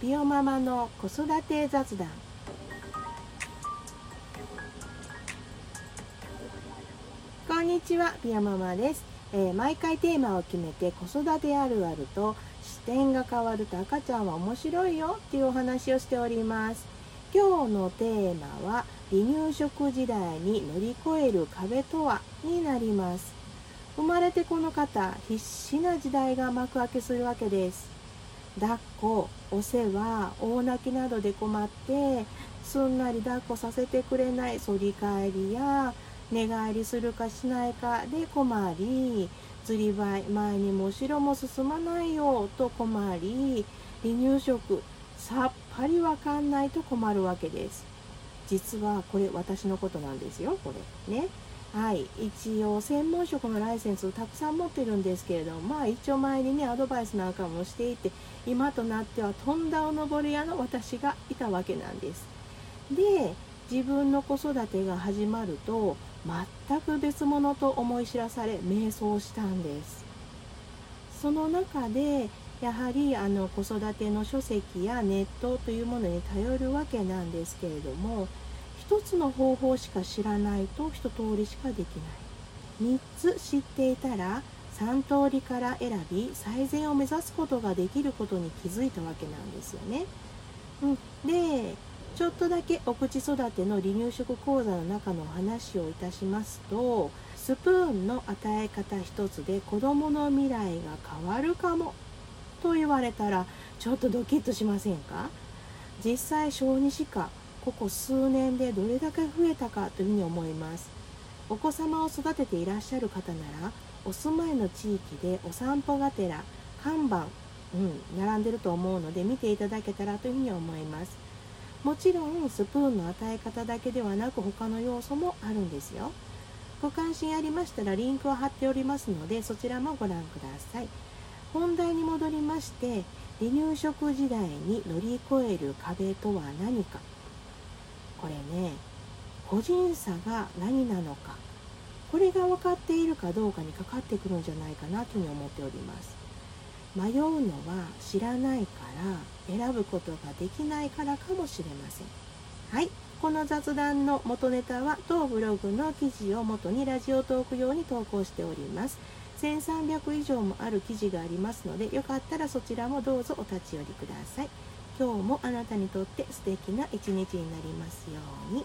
ピオママの子育て雑談。こんにちはピオママです、えー毎回テーマを決めて子育てあるあると視点が変わると赤ちゃんは面白いよっていうお話をしております。今日のテーマは離乳食時代に乗り越える壁とはになります。生まれてこの方必死な時代が幕開けするわけです。抱っこお世話大泣きなどで困ってすんなり抱っこさせてくれない反り返りや寝返りするかしないかで困りずりばい前にも後ろも進まないよと困り離乳食さっぱりわかんないと困るわけです。実はこれ私のことなんですよこれ。ね。はい。一応専門職のライセンスをたくさん持ってるんですけれどもまあ一応前にねアドバイスなんかもしていて今となってはとんだおのぼり屋の私がいたわけなんです。で自分の子育てが始まると全く別物と思い知らされ迷走したんです。その中でやはりあの子育ての書籍やネットというものに頼るわけなんですけれども一つの方法しか知らないと一通りしかできない。3つ知っていたら3通りから選び最善を目指すことができることに気づいたわけなんですよね。うん、でちょっとだけお口育ての離乳食講座の中のお話をいたしますとスプーンの与え方一つで子どもの未来が変わるかもと言われたらちょっとドキッとしませんか？実際小児歯科ここ数年でどれだけ増えたかというふうに思います。お子様を育てていらっしゃる方ならお住まいの地域でお散歩がてら看板、うん、並んでると思うので見ていただけたらというふうに思います。もちろんスプーンの与え方だけではなく他の要素もあるんですよ。ご関心ありましたらリンクを貼っておりますのでそちらもご覧ください。本題に戻りまして離乳食時代に乗り越える壁とは何か。これね個人差が何なのかこれが分かっているかどうかにかかってくるんじゃないかなというふうに思っております。迷うのは知らないから選ぶことができないからかもしれません。はい。この雑談の元ネタは当ブログの記事を元にラジオトーク用に投稿しております。1300以上もある記事がありますのでよかったらそちらもどうぞお立ち寄りください。今日もあなたにとって素敵な一日になりますように。